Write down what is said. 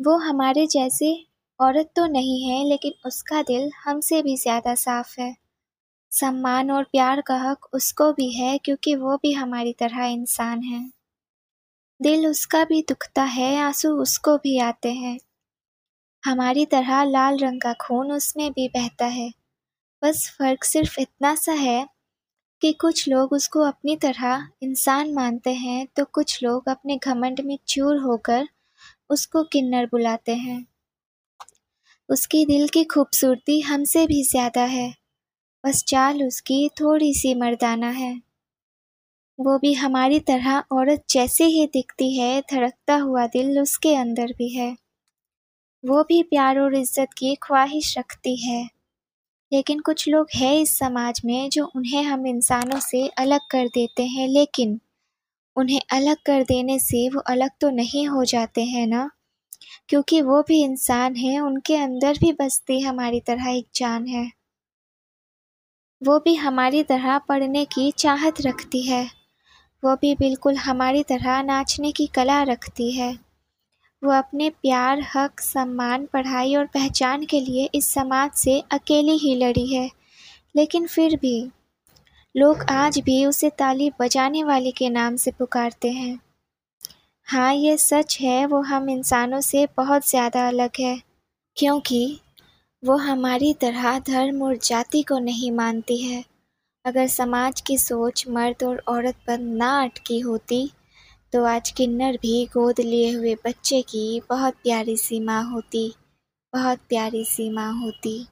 वो हमारे जैसे औरत तो नहीं है, लेकिन उसका दिल हमसे भी ज़्यादा साफ़ है। सम्मान और प्यार का हक उसको भी है, क्योंकि वो भी हमारी तरह इंसान है। दिल उसका भी दुखता है, आँसू उसको भी आते हैं। हमारी तरह लाल रंग का खून उसमें भी बहता है। बस फ़र्क सिर्फ़ इतना सा है कि कुछ लोग उसको अपनी तरह इंसान मानते हैं तो कुछ लोग अपने घमंड में चूर होकर उसको किन्नर बुलाते हैं। उसकी दिल की खूबसूरती हमसे भी ज़्यादा है। बस चाल उसकी थोड़ी सी मर्दाना है। वो भी हमारी तरह औरत जैसे ही दिखती है, धड़कता हुआ दिल उसके अंदर भी है। वो भी प्यार और इज़्ज़त की ख्वाहिश रखती है। लेकिन कुछ लोग हैं इस समाज में जो उन्हें हम इंसानों से अलग कर देते हैं, लेकिन उन्हें अलग कर देने से वो अलग तो नहीं हो जाते हैं ना? क्योंकि वो भी इंसान हैं, उनके अंदर भी बसती हमारी तरह एक जान है। वो भी हमारी तरह पढ़ने की चाहत रखती है। वो भी बिल्कुल हमारी तरह नाचने की कला रखती है। वो अपने प्यार, हक, सम्मान, पढ़ाई और पहचान के लिए इस समाज से अकेली ही लड़ी है। लेकिन फिर भी लोग आज भी उसे ताली बजाने वाले के नाम से पुकारते हैं। हाँ ये सच है, वो हम इंसानों से बहुत ज़्यादा अलग है, क्योंकि वो हमारी तरह धर्म और जाति को नहीं मानती है। अगर समाज की सोच मर्द और औरत पर ना अटकी होती तो आज किन्नर भी गोद लिए हुए बच्चे की बहुत प्यारी सी माँ होती, बहुत प्यारी सी माँ होती।